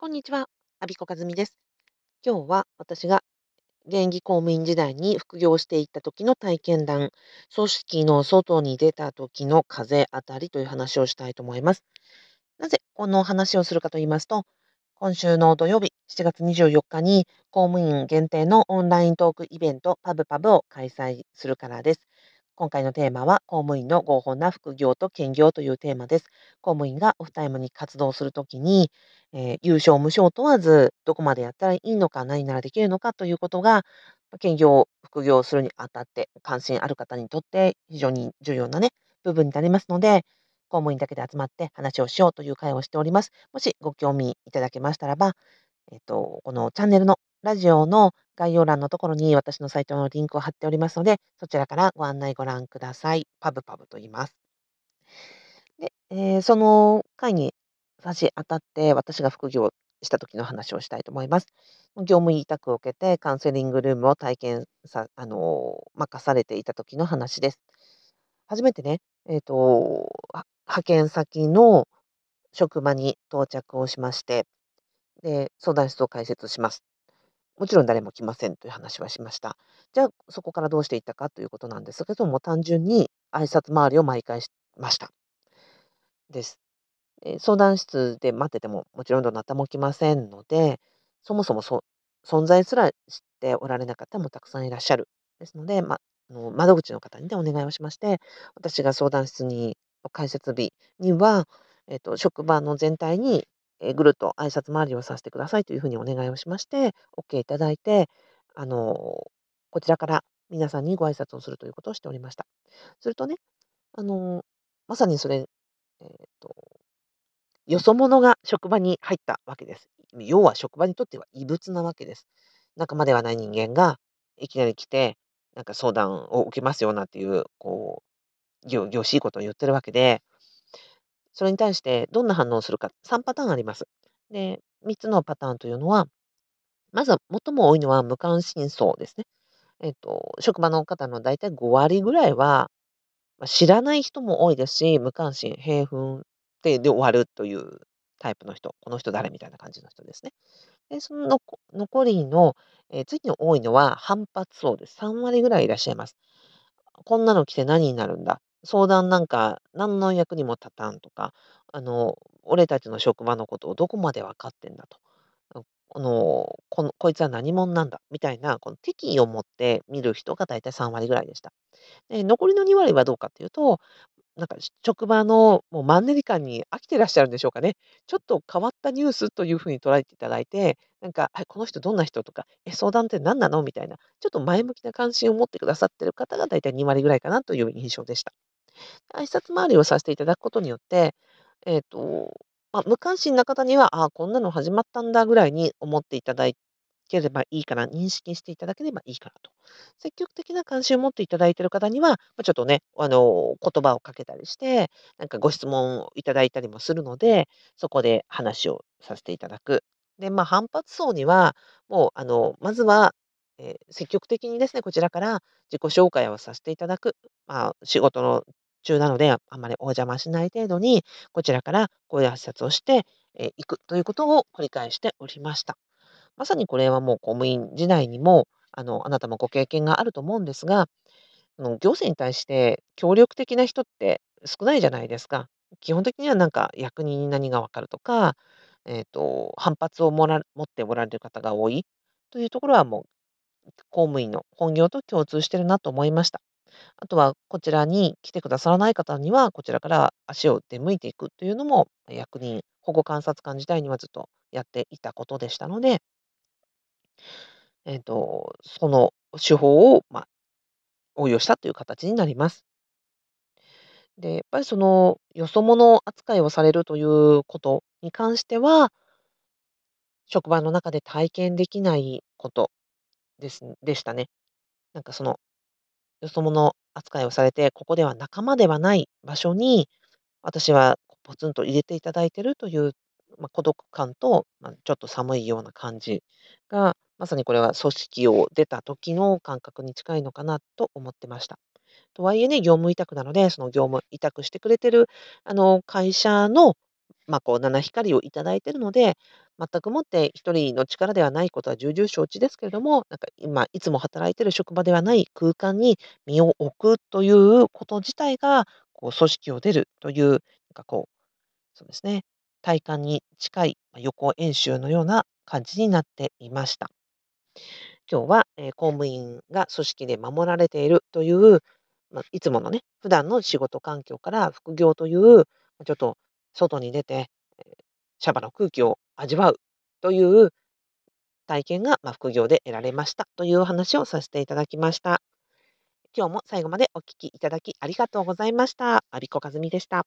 こんにちは、アビコカズミです。今日は私が現役公務員時代に副業していった時の体験談、組織の外に出た時の風当たりという話をしたいと思います。なぜこの話をするかと言いますと、今週の土曜日7月24日に公務員限定のオンライントークイベントパブパブを開催するからです。今回のテーマは公務員の合法な副業と兼業というテーマです。公務員がオフタイムに活動するときに、えー、優勝無償問わずどこまでやったらいいのか何ならできるのかということが兼業、副業するにあたって関心ある方にとって非常に重要なね部分になりますので公務員だけで集まって話をしようという会をしております。もしご興味いただけましたらば、えっ、と、このチャンネルのラジオの概要欄のところに私のサイトのリンクを貼っておりますので、そちらからご案内ご覧ください。パブパブと言います。で、えー、その会に差し当たって私が副業した時の話をしたいと思います。業務委託を受けてカウンセリングルームを体験さ、あの、任されていた時の話です。初めてね、えっ、ー、と、派遣先の職場に到着をしまして、で、相談室を開設します。もちろん誰も来ませんという話はしました。じゃあ、そこからどうしていったかということなんですけども、単純に挨拶回りを毎回しました。です。え相談室で待ってても、もちろんどなたも来ませんので、そもそもそ存在すら知っておられなかったもたくさんいらっしゃる。ですので、ま、あの窓口の方にね、お願いをしまして、私が相談室に開設日には、えっと、職場の全体にえぐるっと挨拶回りをさせてくださいというふうにお願いをしまして、OK いただいて、あの、こちらから皆さんにご挨拶をするということをしておりました。するとね、あの、まさにそれ、えっ、と、よそ者が職場に入ったわけです。要は職場にとっては異物なわけです。仲間ではない人間がいきなり来て、なんか相談を受けますよなんていう、こう、ぎょ、ぎょしいことを言ってるわけで、それに対してどんな反応をするか、3パターンあります。で、3つのパターンというのは、まず最も多いのは無関心層ですね。えっと、職場の方の大体5割ぐらいは、ま、知らない人も多いですし、無関心、平憤でで終わるというタイプの人、この人誰みたいな感じの人ですね。で、その残りの、え、次に多いのは反発層です。3割ぐらいいらっしゃいます。こんなの来て何になるんだ。相談なんか何の役にも立たんとか、あの、俺たちの職場のことをどこまで分かってんだと。あの、このこいつは何者なんだみたいな、この敵意を持って見る人が大体3割ぐらいでした。で、残りの2割はどうかっていうと、なんか職場のもうマンネリ感に飽きてらっしゃるんでしょうかね。ちょっと変わったニュースというふうに捉えていただいて、なんか、はい、この人どんな人？とか、え、相談って何なの？みたいな、ちょっと前向きな関心を持ってくださってる方が大体2割ぐらいかなという印象でした。挨拶回りをさせていただくことによって、えっと、まあ、無関心な方には、ああ、こんなの始まったんだぐらいに思っていただければいいかな、認識していただければいいかなと。積極的な関心を持っていただいている方には、まあ、ちょっとね、あの、言葉をかけたりして、なんかご質問をいただいたりもするので、そこで話をさせていただく。で、まあ、反発層には、もう、あの、まずは、え、積極的にですね、こちらから自己紹介をさせていただく。まあ、仕事の中なので、あんまりお邪魔しない程度に、こちらからご挨拶をして、え、行くということを繰り返しておりました。まさにこれはもう公務員時代にも、あの、あなたもご経験があると思うんですが、あの、行政に対して協力的な人って少ないじゃないですか。基本的にはなんか役人に何が分かるとか、えっと、反発をもら持っておられる方が多いというところはもう、公務員の本業と共通してるなと思いました。あとはこちらに来てくださらない方には、こちらから足を出向いていくというのも、役人、保護観察官時代にはずっとやっていたことでしたのでえっと、その手法を、まあ、応用したという形になります。で、やっぱりその、よそ者扱いをされるということに関しては職場の中で体験できないことですでしたね。なんかその、よそ者扱いをされて、ここでは仲間ではない場所に、私はポツンと入れていただいているという、ま、孤独感と、ま、ちょっと寒いような感じが、まさにこれは組織を出た時の感覚に近いのかなと思ってました。とはいえね、業務委託なので、その業務委託してくれてる、あの、会社の、ま、こう七光りをいただいているので、全くもって一人の力ではないことは重々承知ですけれども、なんか今いつも働いている職場ではない空間に身を置くということ自体が、こう組織を出るという、なんかこう、そうですね、体感に近い、ま、予行演習のような感じになっていました。今日は、え、公務員が組織で守られているという、ま、いつものね、普段の仕事環境から副業という、ま、ちょっと外に出て、え、茶場の空気を味わうという体験が、ま、副業で得られましたというお話をさせていただきました。今日も最後までお聞きいただきありがとうございました。安孫子和美でした。